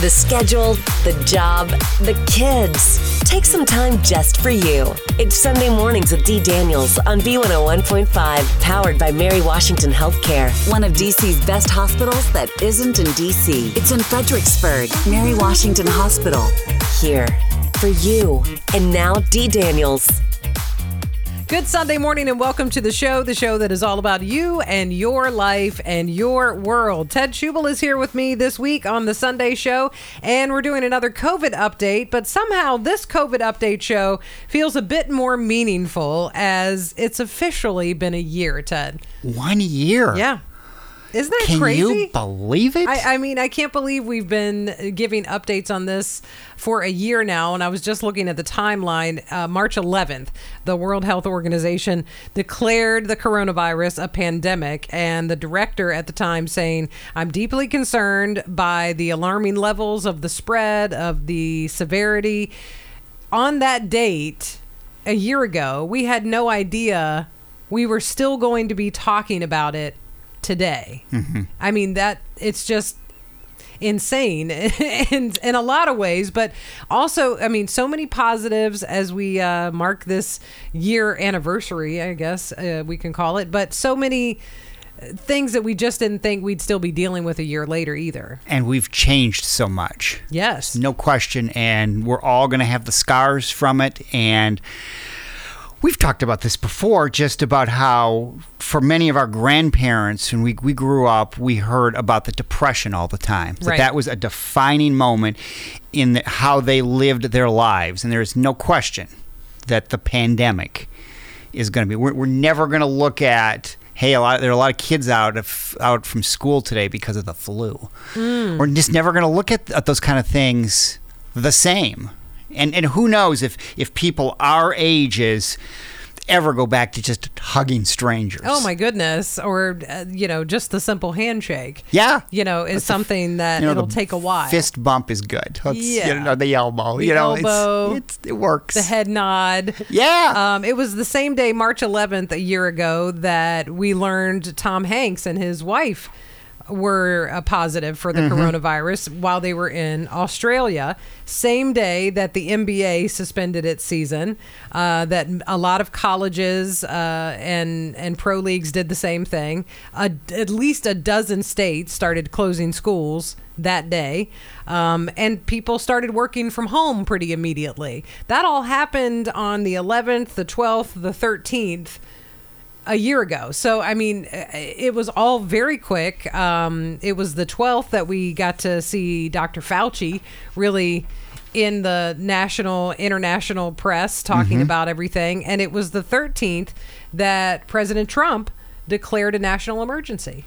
The schedule, the job, the kids. Take some time just for you. It's Sunday mornings with D. Daniels on B101.5, powered by Mary Washington Healthcare, one of DC's best hospitals that isn't in DC. It's in Fredericksburg, Mary Washington Hospital. Here for you. And now, D. Daniels. Good Sunday morning and welcome to the show, the show that is all about you and your life and your world. Ted Schubel is here with me this week on the Sunday show, and we're doing another COVID update. But somehow, this COVID update show feels a bit more meaningful as it's officially been a year, Ted. One year. Yeah. Isn't that Can crazy? you believe it? I, I mean, I can't believe we've been giving updates on this for a year now. And I was just looking at the timeline. Uh, March 11th, the World Health Organization declared the coronavirus a pandemic. And the director at the time saying, I'm deeply concerned by the alarming levels of the spread, of the severity. On that date, a year ago, we had no idea we were still going to be talking about it today. I mean that it's just insane in in a lot of ways but also i mean so many positives as we uh, mark this year anniversary i guess uh, we can call it but so many things that we just didn't think we'd still be dealing with a year later either and we've changed so much. yes No question. And we're all going to have the scars from it. And we've talked about this before, just about how for many of our grandparents, when we, we grew up, we heard about the Depression all the time. That Right. that was a defining moment in the, how they lived their lives. And there's no question that the pandemic is going to be. We're, we're never going to look at. Hey, a lot, there are a lot of kids out of, out from school today because of the flu. Hmm. We're just never going to look at, at those kind of things the same. And and who knows if if people our ages ever go back to just hugging strangers? oh my goodness or uh, you know just the simple handshake Yeah. you know is something that You know, it'll take a while Fist bump is good. Let's, Yeah. You know, the elbow. The you know, elbow. It's, it's, it works. the head nod Yeah. Um, it was the same day, March 11th, a year ago, that we learned Tom Hanks and his wife were uh, positive for the Mm-hmm. coronavirus while they were in Australia. Same day that the NBA suspended its season, uh, that a lot of colleges uh, and and pro leagues did the same thing. A, at least a dozen states started closing schools that day, um, and people started working from home pretty immediately. That all happened on the 11th, the 12th, the 13th a year ago. So, I mean, uh, it was all very quick. Um, it was the 12th that we got to see Dr. Fauci really in the national, international press talking about everything. And it was the 13th that President Trump declared a national emergency.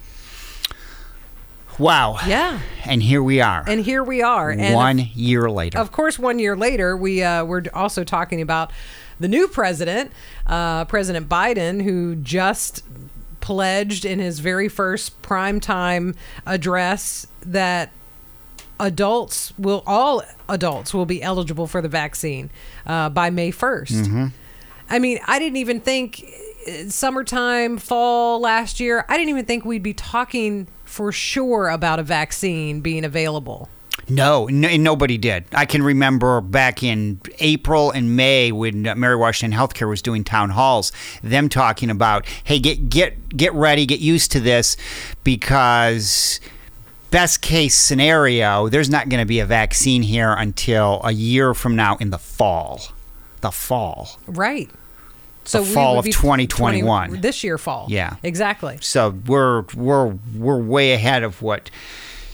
Wow. Yeah. And here we are. And here we are. And one year later. of course, one year later, we uh, we're also talking about the new president, uh, President Biden, who just pledged in his very first primetime address that adults will all adults will be eligible for the vaccine uh, by May 1st. I mean, I didn't even think uh, summertime, fall last year. I didn't even think we'd be talking for sure about a vaccine being available. No, no, nobody did. I can remember back in April and May when Mary Washington Healthcare was doing town halls, them talking about, "Hey, get get get ready, get used to this, because best case scenario, there's not going to be a vaccine here until a year from now in the fall, the fall." Right. The fall of 2021. 20 this year fall. Yeah. Exactly. So we're we're we're way ahead of what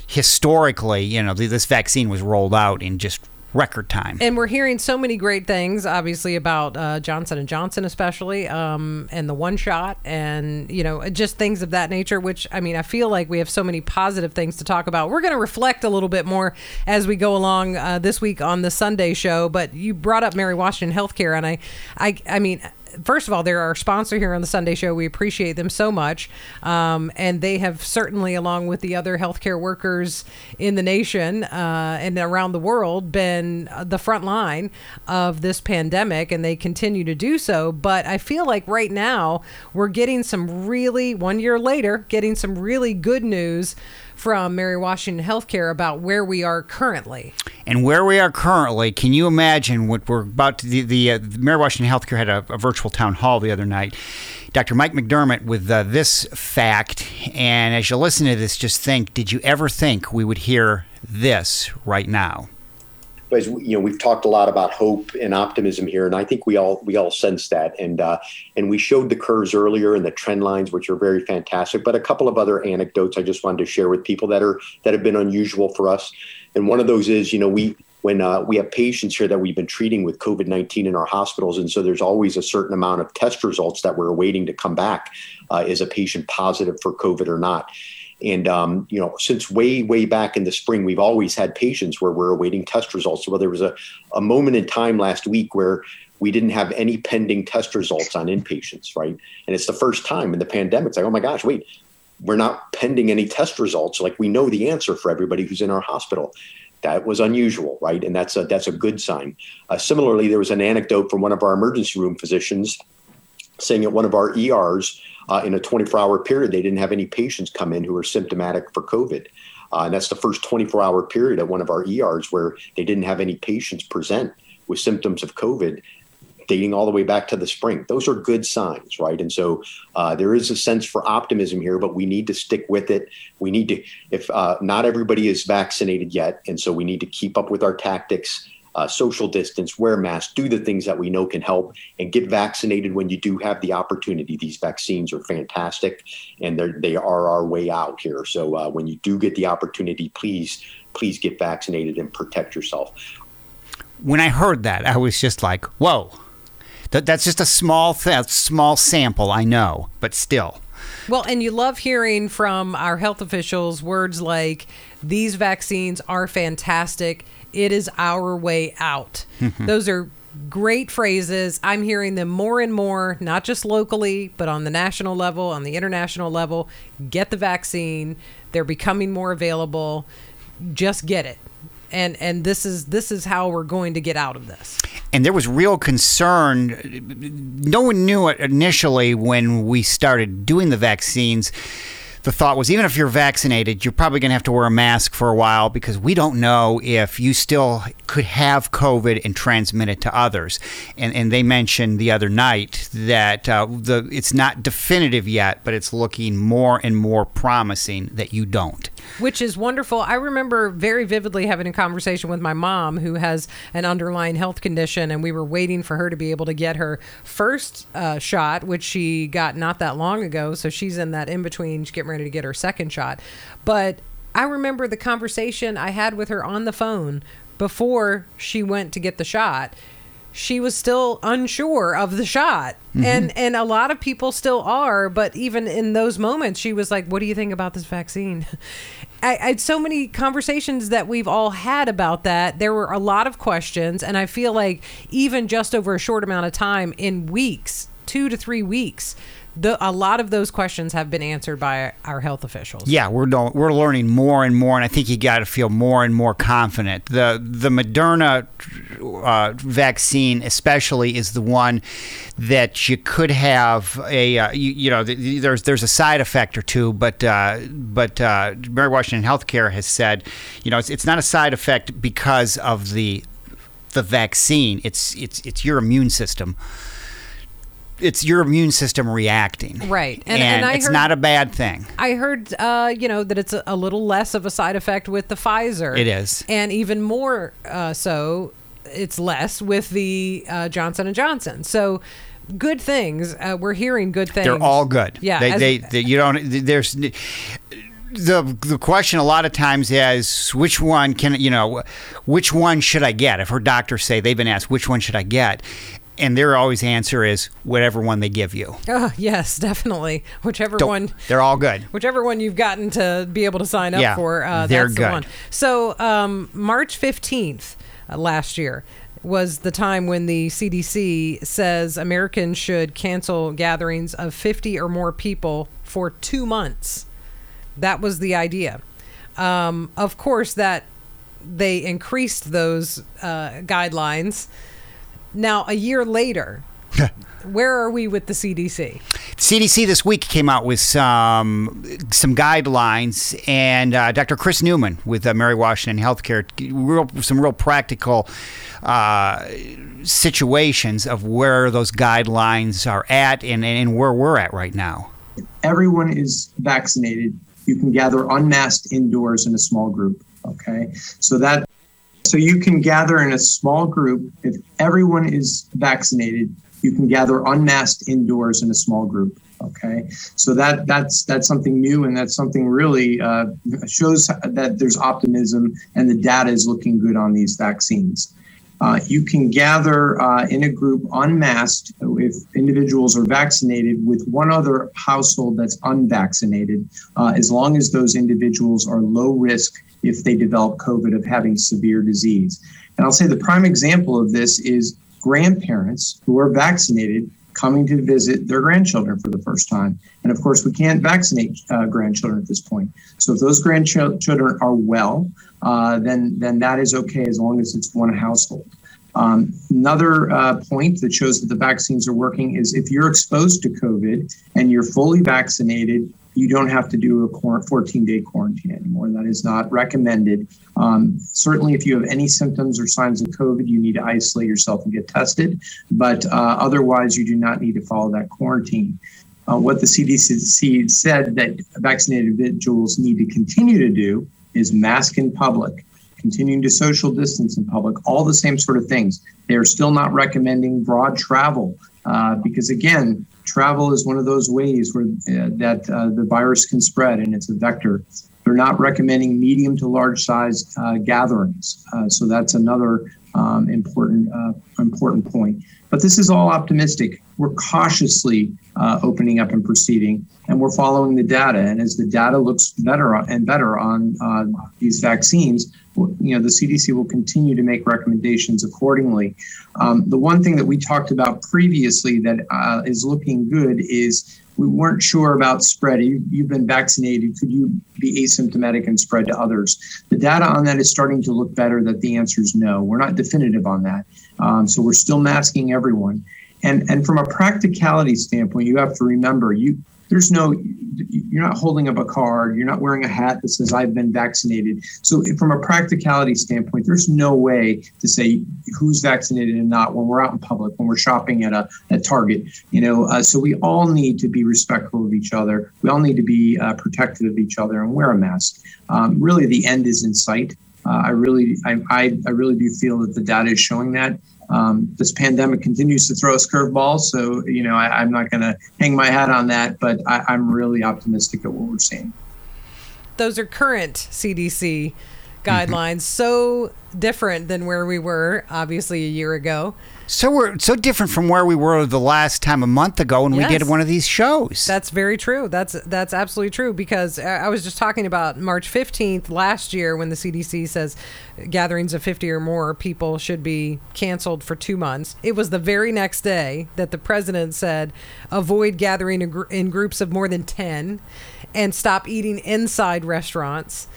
historically, you know, this vaccine was rolled out in just record time. And we're hearing so many great things, obviously about uh, Johnson and Johnson, especially, um, and the one shot, and you know, just things of that nature. Which I mean, I feel like we have so many positive things to talk about. We're going to reflect a little bit more as we go along uh, this week on the Sunday show. But you brought up Mary Washington Healthcare, and I, I, I mean. First of all, they're our sponsor here on the Sunday Show. We appreciate them so much, um, and they have certainly, along with the other healthcare workers in the nation uh, and around the world, been uh, the front line of this pandemic, and they continue to do so. But I feel like right now we're getting some really, one year later, getting some really good news from Mary Washington Healthcare about where we are currently. And where we are currently, can you imagine what we're about to? The, the, uh, Mary Washington Healthcare had a, a, virtual town hall the other night. Dr. Mike McDermott with uh, this fact, and as you listen to this, just think: Did you ever think we would hear this right now? As you know, we've talked a lot about hope and optimism here, and I think we all we all sense that. And uh, and we showed the curves earlier and the trend lines, which are very fantastic. But a couple of other anecdotes I just wanted to share with people that are that have been unusual for us. And one of those is, you know, we when uh, we have patients here that we've been treating with COVID 19 in our hospitals. And so there's always a certain amount of test results that we're waiting to come back. Uh, is a patient positive for COVID or not? And um, you know, since way way back in the spring, we've always had patients where we're awaiting test results. Well, there was a, a moment in time last week where we didn't have any pending test results on inpatients, right? And it's the first time in the pandemic. It's like, oh my gosh, wait, we're not pending any test results. Like we know the answer for everybody who's in our hospital. That was unusual, right? And that's a that's a good sign. Uh, similarly, there was an anecdote from one of our emergency room physicians saying at one of our ERs uh, in a 24 hour period, they didn't have any patients come in who were symptomatic for COVID. Uh, and that's the first 24 hour period at one of our ERs where they didn't have any patients present with symptoms of COVID dating all the way back to the spring. Those are good signs, right? And so uh, there is a sense for optimism here, but we need to stick with it. We need to, if uh, not everybody is vaccinated yet, and so we need to keep up with our tactics uh, social distance, wear masks, do the things that we know can help, and get vaccinated when you do have the opportunity. These vaccines are fantastic, and they are our way out here. So uh, when you do get the opportunity, please, please get vaccinated and protect yourself. When I heard that, I was just like, "Whoa." that's just a small th- small sample, I know, but still. Well, and you love hearing from our health officials words like these vaccines are fantastic it is our way out. Those are great phrases. I'm hearing them more and more, not just locally, but on the national level, on the international level. Get the vaccine. They're becoming more available. Just get it. And and this is this is how we're going to get out of this. And there was real concern. No one knew it initially when we started doing the vaccines the thought was even if you're vaccinated, you're probably going to have to wear a mask for a while because we don't know if you still could have COVID and transmit it to others. And, and they mentioned the other night that uh, the it's not definitive yet, but it's looking more and more promising that you don't which is wonderful. I remember very vividly having a conversation with my mom who has an underlying health condition, and we were waiting for her to be able to get her first uh, shot, which she got not that long ago. So she's in that in between, getting ready to get her second shot. But I remember the conversation I had with her on the phone before she went to get the shot she was still unsure of the shot. Mm-hmm. And and a lot of people still are, but even in those moments she was like, "What do you think about this vaccine?" I, I had so many conversations that we've all had about that. There were a lot of questions, and I feel like even just over a short amount of time, in weeks, two to three weeks, the, a lot of those questions have been answered by our health officials. Yeah, we're we're learning more and more, and I think you got to feel more and more confident. the The Moderna uh, vaccine, especially, is the one that you could have a uh, you, you, know there's there's a side effect or two, but uh, but uh, Mary Washington Healthcare has said, you know, it's, it's not a side effect because of the the vaccine. It's it's it's your immune system it's your immune system reacting. Right. And, and, and it's heard, not a bad thing. I heard, uh, you know, that it's a, a, little less of a side effect with the Pfizer. It is. And even more uh, so, it's less with the uh, Johnson & Johnson. So good things. Uh, we're hearing good things. They're all good. Yeah. They, as, they, they, you don't, there's the the question a lot of times is which one can you know which one should I get if her doctors say they've been asked which one should I get and their always answer is whatever one they give you. Oh yes, definitely. Whichever Don't, one. They're all good. Whichever one you've gotten to be able to sign up yeah, for, uh, they're that's good. the one. So um, March fifteenth uh, last year was the time when the CDC says Americans should cancel gatherings of fifty or more people for two months. That was the idea. Um, of course, that they increased those uh, guidelines now, a year later, Where are we with the CDC? CDC this week came out with some some guidelines, and uh, Dr. Chris Newman with uh, Mary Washington Healthcare, real, some real practical uh, situations of where those guidelines are at and, and where we're at right now. Everyone is vaccinated. You can gather unmasked indoors in a small group. Okay, so that so you can gather in a small group if everyone is vaccinated you can gather unmasked indoors in a small group. Okay, so that that's that's something new, and that's something really uh, shows that there's optimism, and the data is looking good on these vaccines. Uh, you can gather uh, in a group unmasked if individuals are vaccinated with one other household that's unvaccinated, uh, as long as those individuals are low risk if they develop COVID of having severe disease. And I'll say the prime example of this is grandparents who are vaccinated coming to visit their grandchildren for the first time. And of course, we can't vaccinate uh, grandchildren at this point. So if those grandchildren are well, uh, then then that is okay as long as it's one household. Um, another uh, point that shows that the vaccines are working is if you're exposed to COVID and you're fully vaccinated, you don't have to do a 14 day quarantine anymore. That is not recommended. Um, certainly, if you have any symptoms or signs of COVID, you need to isolate yourself and get tested. But uh, otherwise, you do not need to follow that quarantine. Uh, what the CDC said that vaccinated individuals need to continue to do is mask in public, continuing to social distance in public, all the same sort of things. They are still not recommending broad travel uh, because, again, travel is one of those ways where uh, that uh, the virus can spread and it's a vector. They're not recommending medium to large size uh, gatherings, uh, so that's another um, important uh, important point. But this is all optimistic. We're cautiously uh, opening up and proceeding, and we're following the data. And as the data looks better and better on these vaccines, you know the CDC will continue to make recommendations accordingly. Um, the one thing that we talked about previously that uh, is looking good is we weren't sure about spread. You, have been vaccinated. Could you be asymptomatic and spread to others? The data on that is starting to look better. That the answer is no. We're not definitive on that. Um, so we're still masking everyone. And and from a practicality standpoint, you have to remember you there's no you're not holding up a card you're not wearing a hat that says i've been vaccinated. So from a practicality standpoint there's no way to say who's vaccinated and not when we're out in public when we're shopping at a at target you know uh, so we all need to be respectful of each other. We all need to be uh, protective of each other and wear a mask. Um, really the end is in sight. Uh, I really, I, I, I really do feel that the data is showing that um, this pandemic continues to throw us curveballs. So, you know, I, am not going to hang my hat on that, but I, am really optimistic at what we're seeing. Those are current CDC guidelines, mm-hmm. so different than where we were, obviously, a year ago. So we're so different from where we were the last time a month ago when yes. we did one of these shows. That's very true. That's that's absolutely true because I was just talking about March 15th last year when the CDC says gatherings of 50 or more people should be canceled for 2 months. It was the very next day that the president said avoid gathering in, in groups of more than 10 and stop eating inside restaurants.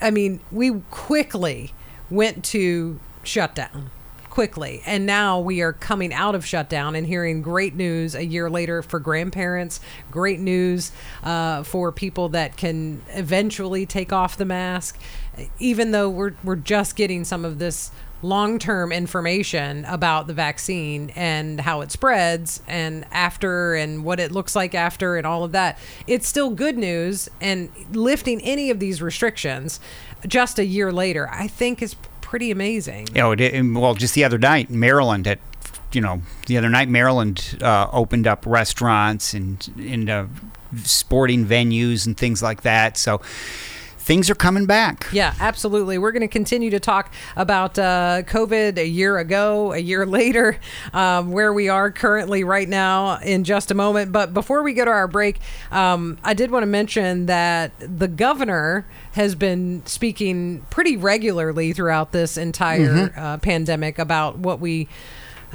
I mean, we quickly went to shutdown quickly. And now we are coming out of shutdown and hearing great news a year later for grandparents, great news uh, for people that can eventually take off the mask, even though we're, we're just getting some of this long term information about the vaccine and how it spreads and after and what it looks like after and all of that. It's still good news. And lifting any of these restrictions just a year later, I think is pretty amazing. You know, well, just the other night, Maryland at you know, the other night Maryland uh, opened up restaurants and in uh, sporting venues and things like that. So things are coming back. Yeah, absolutely. We're going to continue to talk about uh, COVID a year ago, a year later, um, where we are currently right now in just a moment. But before we go to our break, um, I did want to mention that the governor has been speaking pretty regularly throughout this entire mm-hmm. uh, pandemic about what we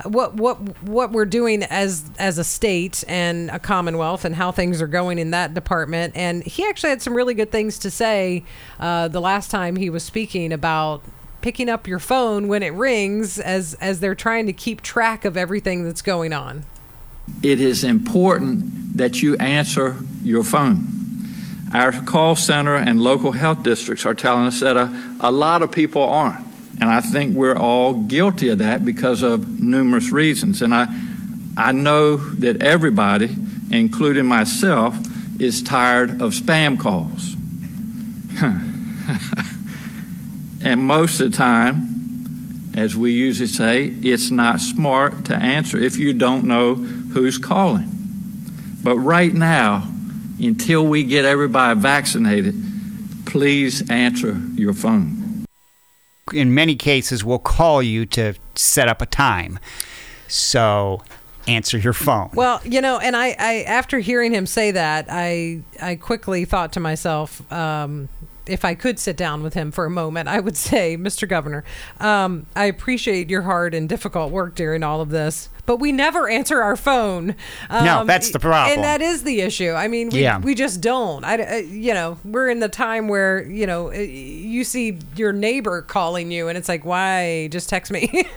what what what we're doing as as a state and a commonwealth and how things are going in that department and he actually had some really good things to say uh, the last time he was speaking about picking up your phone when it rings as as they're trying to keep track of everything that's going on It is important that you answer your phone. Our call center and local health districts are telling us that a, a lot of people aren't. And I think we're all guilty of that because of numerous reasons. And I, I know that everybody, including myself, is tired of spam calls. and most of the time, as we usually say, it's not smart to answer if you don't know who's calling. But right now, until we get everybody vaccinated, please answer your phone. In many cases, we'll call you to set up a time. So answer your phone. Well, you know, and I, I after hearing him say that, I I quickly thought to myself, um, if I could sit down with him for a moment, I would say, Mr. Governor, um, I appreciate your hard and difficult work during all of this, but we never answer our phone. Um, No, that's the problem. and that is the issue. I mean, we, Yeah. we just don't. I, you know, we're in the time where you know you see your neighbor calling you, and it's like, why? Just text me.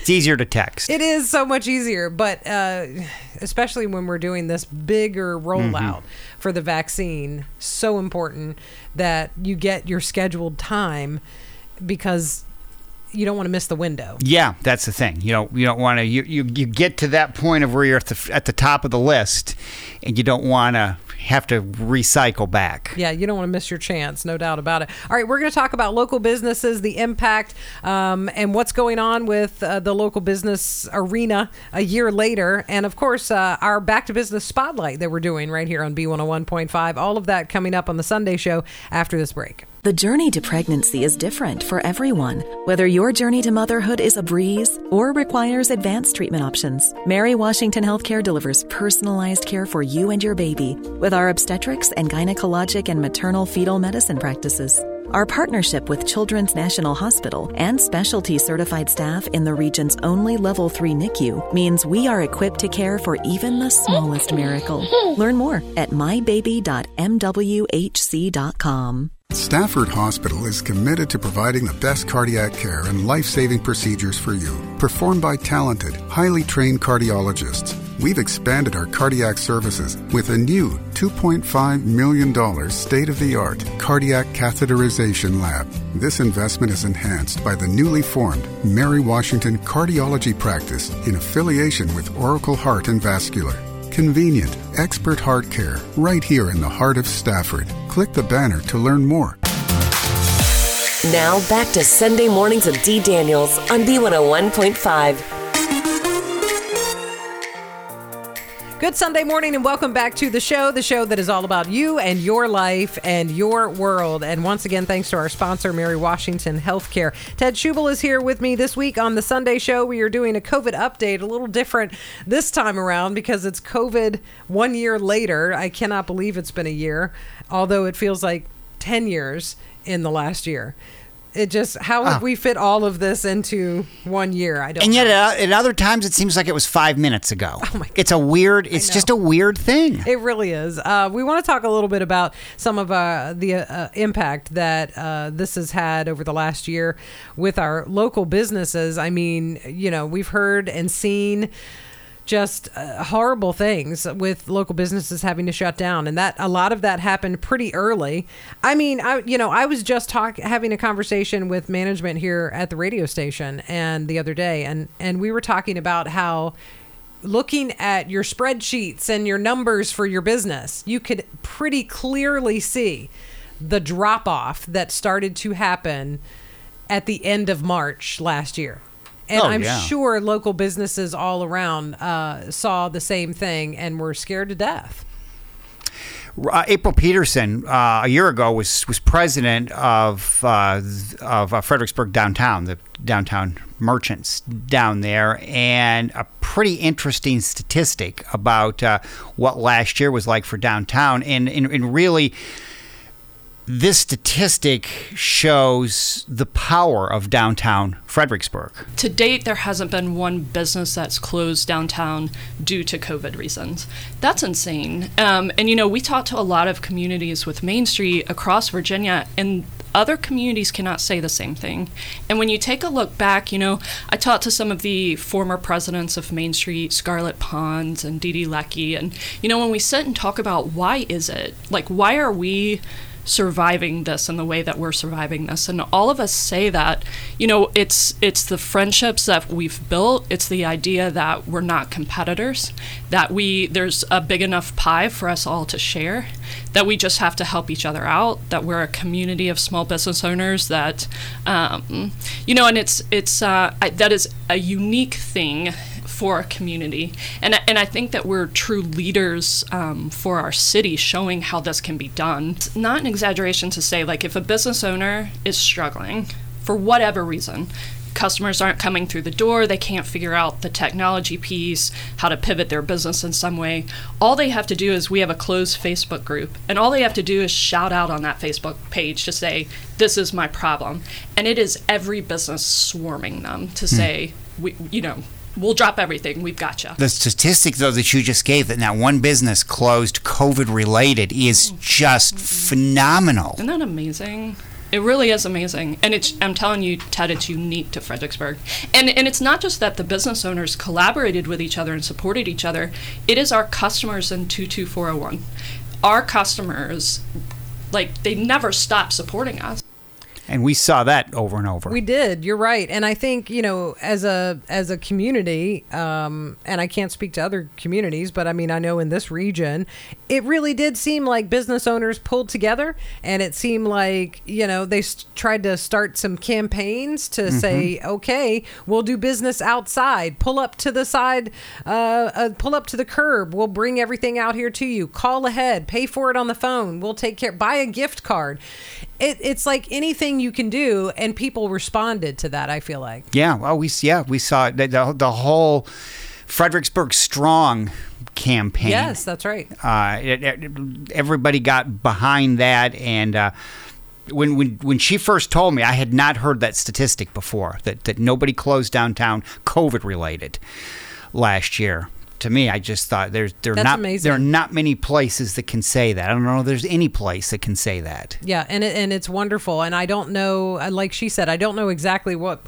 It's easier to text. It is so much easier, but uh, especially when we're doing this bigger rollout for the vaccine, so important that you get your scheduled time because you don't want to miss the window. Yeah, that's the thing. You don't you don't want to you, you you get to that point of where you're at the at the top of the list, and you don't want to have to recycle back. Yeah, you don't want to miss your chance, no doubt about it. All right, we're going to talk about local businesses, the impact, um, and what's going on with uh, the local business arena a year later. And of course, uh, our back to business spotlight that we're doing right here on B101.5. All of that coming up on the Sunday show after this break. The journey to pregnancy is different for everyone. Whether your journey to motherhood is a breeze or requires advanced treatment options, Mary Washington Healthcare delivers personalized care for you and your baby with our obstetrics and gynecologic and maternal fetal medicine practices. Our partnership with Children's National Hospital and specialty certified staff in the region's only level 3 NICU means we are equipped to care for even the smallest miracle. Learn more at mybaby.mwhc.com. Stafford Hospital is committed to providing the best cardiac care and life saving procedures for you, performed by talented, highly trained cardiologists. We've expanded our cardiac services with a new $2.5 million state of the art cardiac catheterization lab. This investment is enhanced by the newly formed Mary Washington Cardiology Practice in affiliation with Oracle Heart and Vascular. Convenient, expert heart care right here in the heart of Stafford. Click the banner to learn more. Now back to Sunday mornings with D. Daniels on B101.5. Good Sunday morning and welcome back to the show, the show that is all about you and your life and your world. And once again, thanks to our sponsor, Mary Washington Healthcare. Ted Schubel is here with me this week on the Sunday show. We are doing a COVID update, a little different this time around because it's COVID one year later. I cannot believe it's been a year, although it feels like 10 years in the last year. It just, how would Ah. we fit all of this into one year? I don't And yet, at, at other times, it seems like it was five minutes ago. Oh my God. It's a weird. It's just a weird thing. It really is. Uh, we want to talk a little bit about some of uh, the uh, impact that uh, this has had over the last year with our local businesses. I mean, you know, we've heard and seen just uh, horrible things with local businesses having to shut down. And that a lot of that happened pretty early. I mean i you know i was just having a conversation with management here at the radio station and the other day. And and we were talking about how looking at your spreadsheets and your numbers for your business, you could pretty clearly see the drop off that started to happen at the end of March last year. And Oh, I'm yeah. sure local businesses all around uh, saw the same thing and were scared to death. Uh, April Peterson uh, a year ago was was president of uh, of uh, Fredericksburg downtown, the downtown merchants down there, and a pretty interesting statistic about uh, what last year was like for downtown, and, and, and really this statistic shows the power of downtown Fredericksburg. To date, there hasn't been one business that's closed downtown due to COVID reasons. That's insane. Um, and you know, we talked to a lot of communities with Main Street across Virginia, and other communities cannot say the same thing. And when you take a look back, you know, I talked to some of the former presidents of Main Street, Scarlett Pons and Dee Dee Leckey, and you know, when we sit and talk about why is it, like, why are we surviving this and the way that we're surviving this. And all of us say that you know it's it's the friendships that we've built. It's the idea that we're not competitors that we there's a big enough pie for us all to share that we just have to help each other out that we're a community of small business owners that um, you know and it's it's uh, I, that is a unique thing for a community. And, and I think that we're true leaders um, for our city, showing how this can be done. It's not an exaggeration to say, like, if a business owner is struggling for whatever reason, customers aren't coming through the door, they can't figure out the technology piece, how to pivot their business in some way. All they have to do is we have a closed Facebook group, and all they have to do is shout out on that Facebook page to say, This is my problem. And it is every business swarming them to say, we, you know, we'll drop everything. We've got you. The statistic, though, that you just gave that now one business closed COVID related is just phenomenal. Isn't that amazing? It really is amazing, and it's. I'm telling you, Ted, it's unique to Fredericksburg, and and it's not just that the business owners collaborated with each other and supported each other. It is our customers in two two four zero one. Our customers, like they never stop supporting us. And we saw that over and over. We did. You're right, and I think you know, as a as a community, um, and I can't speak to other communities, but I mean, I know in this region, it really did seem like business owners pulled together, and it seemed like you know they s- tried to start some campaigns to say, okay, we'll do business outside, pull up to the side, uh, uh, pull up to the curb, we'll bring everything out here to you, call ahead, pay for it on the phone, we'll take care, buy a gift card. It, it's like anything you can do, and people responded to that. I feel like. Yeah, well, we yeah we saw the the, the whole Fredericksburg Strong campaign. Yes, that's right. uh, it, it- everybody got behind that and. Uh, when, when when she first told me, I had not heard that statistic before that, that nobody closed downtown COVID related last year. To me, I just thought there's there That's not amazing. there are not many places that can say that. I don't know if there's any place that can say that. Yeah, and it, and it's wonderful. And I don't know, uh, like she said, I don't know exactly what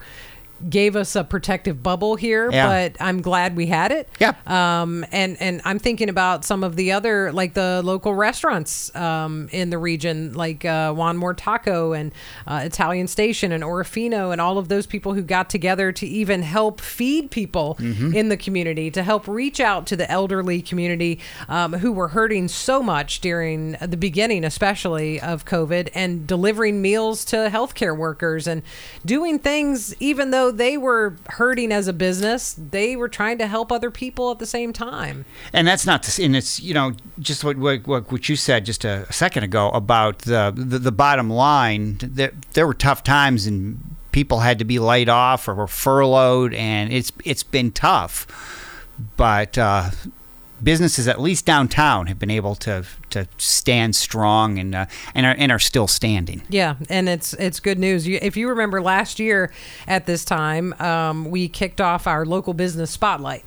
gave us a protective bubble here, Yeah. but I'm glad we had it. Yeah. Um, and and I'm thinking about some of the other like the local restaurants um, in the region, like uh, Juan More Taco and uh, Italian Station and Orofino, and all of those people who got together to even help feed people in the community, to help reach out to the elderly community um, who were hurting so much during the beginning, especially of COVID, and delivering meals to healthcare workers and doing things even though they were hurting as a business, they were trying to help other people at the same time. And that's not, the, and it's you know just what what, what what you said just a, second ago about the, the the bottom line. There there were tough times and people had to be laid off or were furloughed, and it's it's been tough. But uh, businesses, at least downtown, have been able to to stand strong and uh, and are and are still standing. Yeah, and it's it's good news. You, if you remember last year at this time, um, we kicked off our local business spotlight,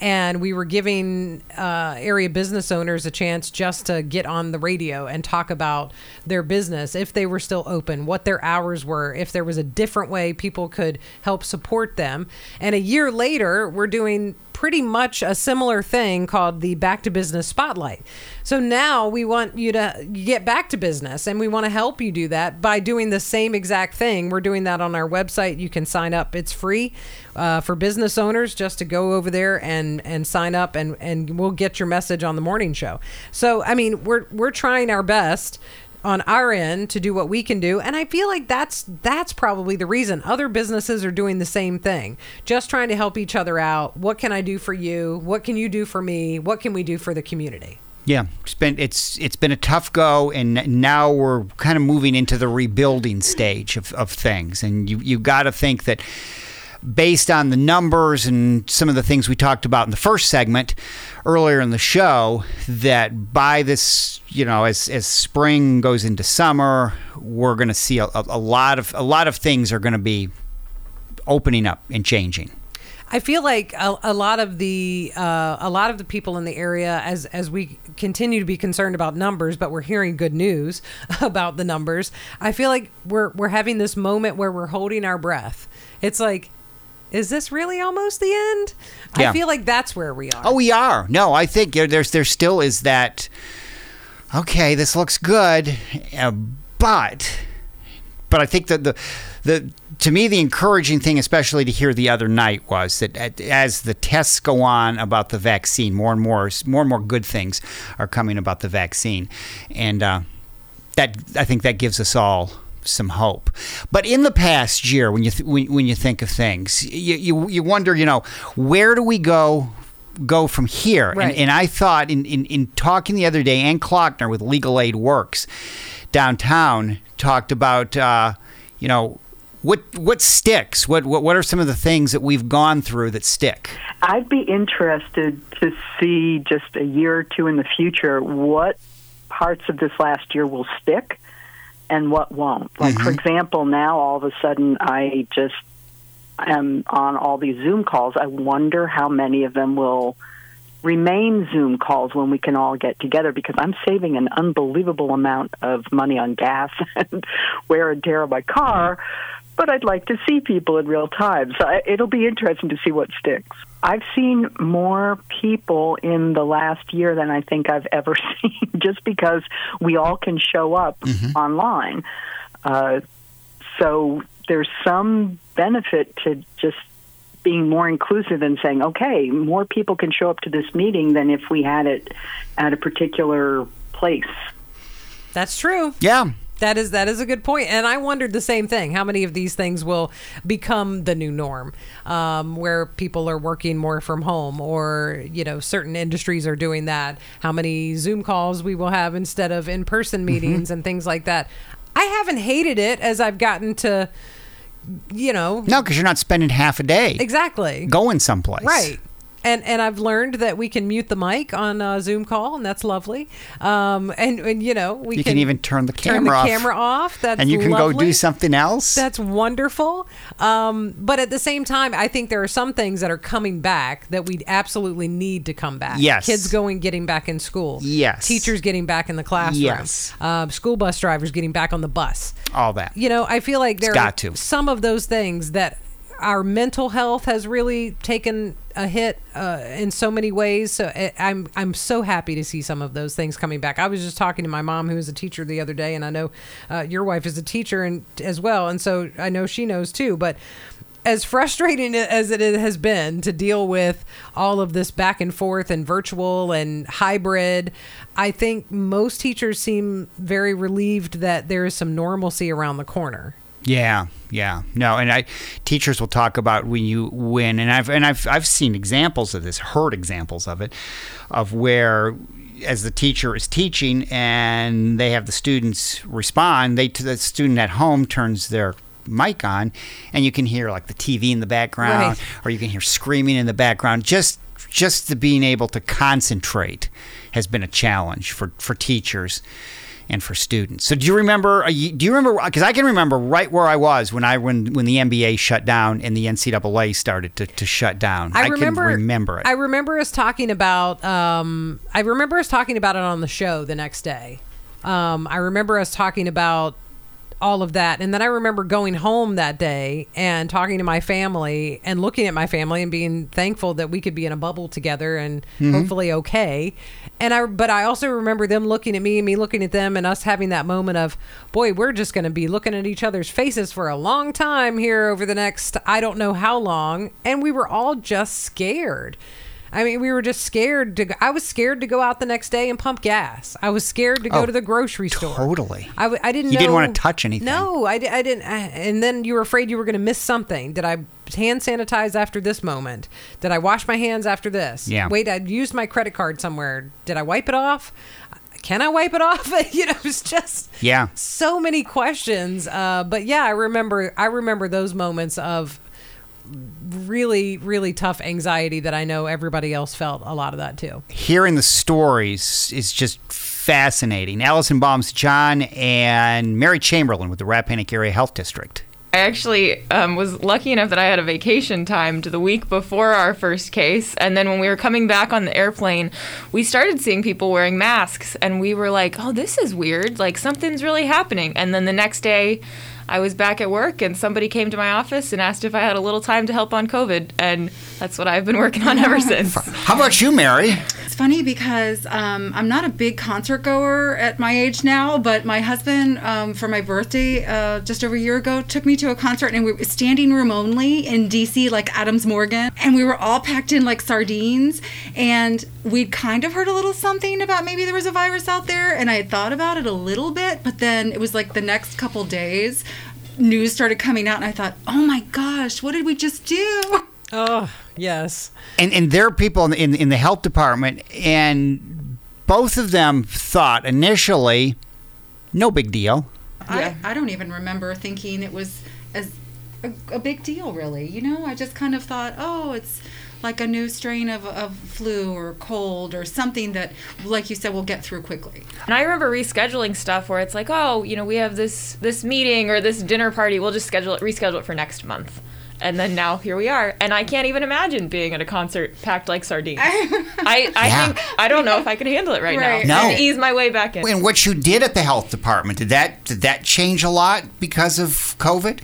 and we were giving uh, area business owners a chance just to get on the radio and talk about their business if they were still open, what their hours were, if there was a different way people could help support them. And a year later, we're doing pretty much a similar thing called the Back to Business Spotlight. So now we want you to get back to business and we want to help you do that by doing the same exact thing. We're doing that on our website. You can sign up. It's free uh, for business owners just to go over there and, and sign up and, and we'll get your message on the morning show. So, I mean, we're, we're trying our best on our end to do what we can do and i feel like that's that's probably the reason other businesses are doing the same thing just trying to help each other out what can i do for you what can you do for me what can we do for the community Yeah, it's been it's it's been a tough go, and now we're kind of moving into the rebuilding stage of, of things. And you you got to think that based on the numbers and some of the things we talked about in the first segment earlier in the show, that by this, you know, as as spring goes into summer, we're going to see a, a, lot of a lot of things are going to be opening up and changing. I feel like a, a lot of the uh, a lot of the people in the area, as as we continue to be concerned about numbers, but we're hearing good news about the numbers. I feel like we're we're having this moment where we're holding our breath. It's like, is this really almost the end? Yeah. I feel like that's where we are. Oh, we are. No, I think there's there still is that. Okay, this looks good, uh, but but I think that the the to me the encouraging thing, especially to hear the other night, was that as the tests go on about the vaccine, more and more more and more good things are coming about the vaccine, and uh, that I think that gives us all some hope. But in the past year, when you th- when, when you think of things, you, you you wonder, you know, where do we go go from here? Right. And, and I thought in, in in talking the other day, Ann Kloeckner with Legal Aid Works downtown talked about, uh, you know. What what sticks? What, what what are some of the things that we've gone through that stick? I'd be interested to see just a year or two in the future what parts of this last year will stick and what won't. Like, for mm-hmm. example, now all of a sudden I just am on all these Zoom calls. I wonder how many of them will remain Zoom calls when we can all get together because I'm saving an unbelievable amount of money on gas and wear and tear on my car. But I'd like to see people in real time. So I- it'll be interesting to see what sticks. I've seen more people in the last year than I think I've ever seen just because we all can show up online. Uh, so there's some benefit to just being more inclusive and saying, okay, more people can show up to this meeting than if we had it at a particular place. That's true. Yeah, That is that is a good point, and I wondered the same thing. How many of these things will become the new norm, um, where people are working more from home, or you know, certain industries are doing that? How many Zoom calls we will have instead of in person meetings and things like that? I haven't hated it as I've gotten to, you know, no, because you're not spending half a day exactly going someplace. Right. And and I've learned that we can mute the mic on a Zoom call, and that's lovely. Um, and and you know we You can even turn the turn camera the off. camera off. That's and you can go do something else. That's wonderful. Um, but at the same time, I think there are some things that are coming back that we absolutely need to come back. Yes. Kids going, getting back in school. Yes. Teachers getting back in the classroom. Yes. Uh, school bus drivers getting back on the bus. all that. You know, I feel like there's got are to. some of those things that our mental health has really taken a hit uh, in so many ways. So I- I'm I'm so happy to see some of those things coming back. I was just talking to my mom, who is a teacher, the other day, and I know uh, your wife is a teacher and as well, and so I know she knows too. But as frustrating as it has been to deal with all of this back and forth and virtual and hybrid, I think most teachers seem very relieved that there is some normalcy around the corner. Yeah, yeah, no, and I teachers will talk about when you win, and I've and I've I've seen examples of this, heard examples of it, of where as the teacher is teaching and they have the students respond, they the student at home turns their mic on, and you can hear like the TV in the background, Right. or you can hear screaming in the background. Just just the being able to concentrate has been a challenge for for teachers and for students. So do you remember? uh, Do you remember? Because I can remember right where I was when I when when the NBA shut down and the NCAA started to, to shut down. I remember. can remember it. I remember us talking about. Um, I remember us talking about it on the show the next day. Um, I remember us talking about all of that, and then I remember going home that day and talking to my family and looking at my family and being thankful that we could be in a bubble together and mm-hmm. hopefully okay. And I, but I also remember them looking at me and me looking at them and us having that moment of, boy, we're just going to be looking at each other's faces for a long time here over the next, I don't know how long. And we were all just scared. I mean, we were just scared to. Go, I was scared to go out the next day and pump gas. I was scared to go Oh, to the grocery store. totally. I, w- I didn't. You know, didn't wanna touch anything. No, I, I didn't. I, and then you were afraid you were going to miss something. Did I hand sanitize after this moment? Did I wash my hands after this? Yeah. Wait, I used my credit card somewhere. Did I wipe it off? Can I wipe it off? you know, it's just Yeah. so many questions. Uh, but yeah, I remember. I remember those moments of really, really tough anxiety that I know everybody else felt a lot of that too. Hearing the stories is just fascinating. Allison Balmes-John and Mary Chamberlain with the Rappahannock Area Health District. I actually um, was lucky enough that I had a vacation time to the week before our first case. And then when we were coming back on the airplane, we started seeing people wearing masks. And we were like, oh, this is weird. Like something's really happening. And then the next day, I was back at work and somebody came to my office and asked if I had a little time to help on COVID. And that's what I've been working on ever since. How about you, Mary? Funny because um, I'm not a big concert goer at my age now, but my husband, um, for my birthday uh, just over a year ago, took me to a concert and we were standing room only in DC, like Adams Morgan. And we were all packed in like sardines. And we'd kind of heard a little something about maybe there was a virus out there. And I had thought about it a little bit, but then it was like the next couple days news started coming out and I thought, "Oh my gosh, what did we just do?" Oh, yes. And and there are people in, in in the health department, and both of them thought initially, no big deal. I, I don't even remember thinking it was as a, a big deal, really. You know, I just kind of thought, oh, it's like a new strain of, of flu or cold or something that, like you said, we'll get through quickly. And I remember rescheduling stuff where it's like, oh, you know, we have this this meeting or this dinner party. We'll just schedule it, reschedule it for next month. And then now here we are, and I can't even imagine being at a concert packed like sardines. I, I Yeah. think I don't know if I can handle it right, Right. now. No. And ease my way back in. And what you did at the health department did that did that change a lot because of COVID?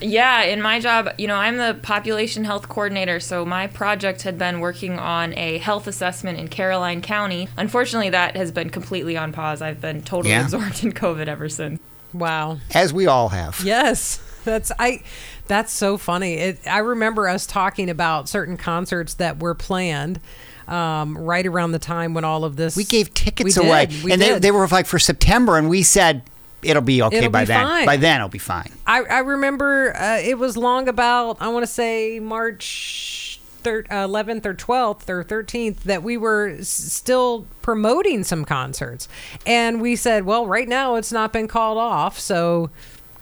Yeah, in my job, you know, I'm the population health coordinator, so my project had been working on a health assessment in Caroline County. Unfortunately, that has been completely on pause. I've been totally Yeah. absorbed in COVID ever since. Wow. As we all have. Yes, that's I. That's so funny. It, I remember us talking about certain concerts that were planned um, right around the time when all of this. We gave tickets we away, and they, they were like for September, and we said it'll be okay It'll by be then. fine. By then, it'll be fine. I, I remember uh, it was long about I want to say March thir- uh, 11th or 12th or 13th that we were s- still promoting some concerts, and we said, well, right now it's not been called off, so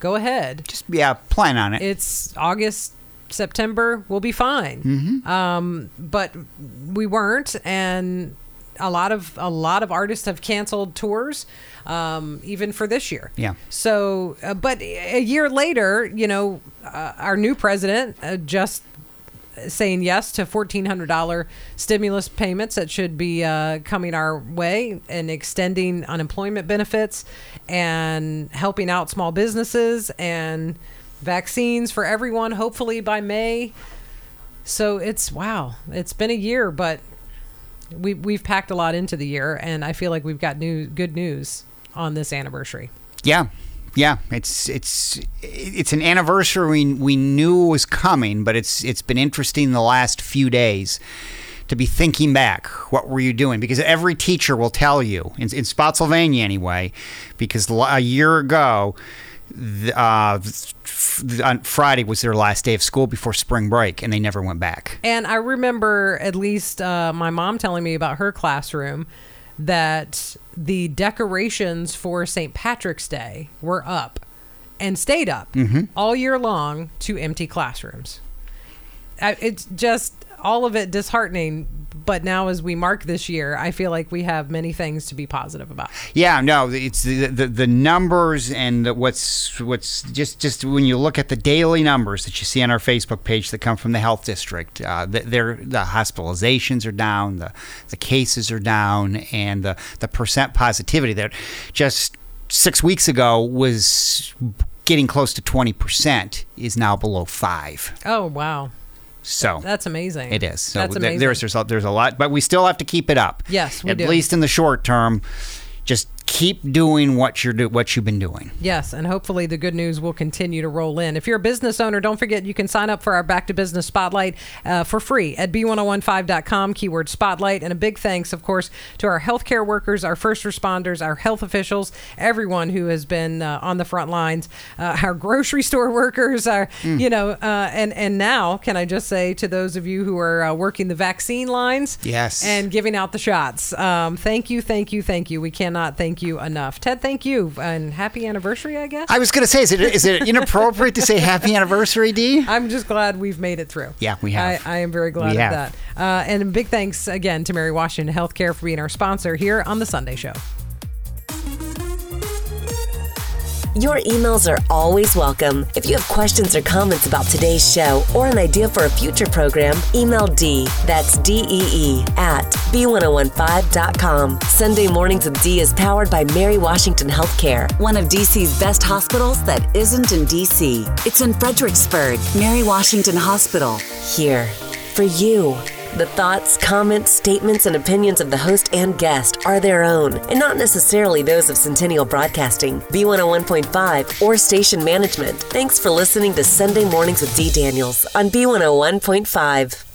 go ahead. Just yeah, plan on it. It's August. September we'll be fine, Mhm. um, but we weren't, and a lot of a lot of artists have canceled tours, um, even for this year. Yeah. So, uh, but a year later, you know, uh, our new president uh, just saying yes to $1,400 stimulus payments that should be uh, coming our way and extending unemployment benefits and helping out small businesses and vaccines for everyone, hopefully by May. So it's wow, it's been a year, but we we've packed a lot into the year, and I feel like we've got new good news on this anniversary. Yeah, yeah. It's it's it's an anniversary we, knew was coming, but it's it's been interesting the last few days to be thinking back. What were you doing? Because every teacher will tell you in, in Spotsylvania anyway, because a year ago. Uh, on Friday was their last day of school before spring break, and they never went back. And I remember at least uh, my mom telling me about her classroom that the decorations for St. Patrick's Day were up and stayed up Mhm. all year long to empty classrooms. It's just all of it disheartening. But now, as we mark this year, I feel like we have many things to be positive about. Yeah, no, it's the the, the numbers and the, what's what's just just when you look at the daily numbers that you see on our Facebook page that come from the health district, uh, the, they're, the hospitalizations are down, the the cases are down, and the the percent positivity that just six weeks ago was getting close to twenty percent is now below five. Oh, wow. So That's amazing. it is. So That's amazing. there's there's a, there's a lot, but we still have to keep it up. Yes, we at do. least in the short term. Just keep doing what you're do what you've been doing. Yes, and hopefully the good news will continue to roll in. If you're a business owner, don't forget you can sign up for our Back to Business Spotlight uh, for free at b1015.com, keyword spotlight. And a big thanks, of course, to our healthcare workers, our first responders, our health officials, everyone who has been uh, on the front lines, uh, our grocery store workers, our, you know, uh, and, and now, can I just say to those of you who are uh, working the vaccine lines Yes. and giving out the shots, um, thank you, thank you, thank you. We cannot thank thank you enough. Ted, thank you. And happy anniversary, I guess. I was going to say, is it is it inappropriate to say happy anniversary, Dee? I'm just glad we've made it through. Yeah, we have. I, I am very glad We of have. that. Uh, and big thanks again to Mary Washington Healthcare for being our sponsor here on The Sunday Show. Your emails are always welcome. If you have questions or comments about today's show or an idea for a future program, email Dee, that's D-E-E, at B1015.com. Sunday Mornings with Dee is powered by Mary Washington Healthcare, one of DC's best hospitals that isn't in DC. It's in Fredericksburg, Mary Washington Hospital, here for you. The thoughts, comments, statements, and opinions of the host and guest are their own, and not necessarily those of Centennial Broadcasting, B101.5, or station management. Thanks for listening to Sunday Mornings with Dee Daniels on B101.5.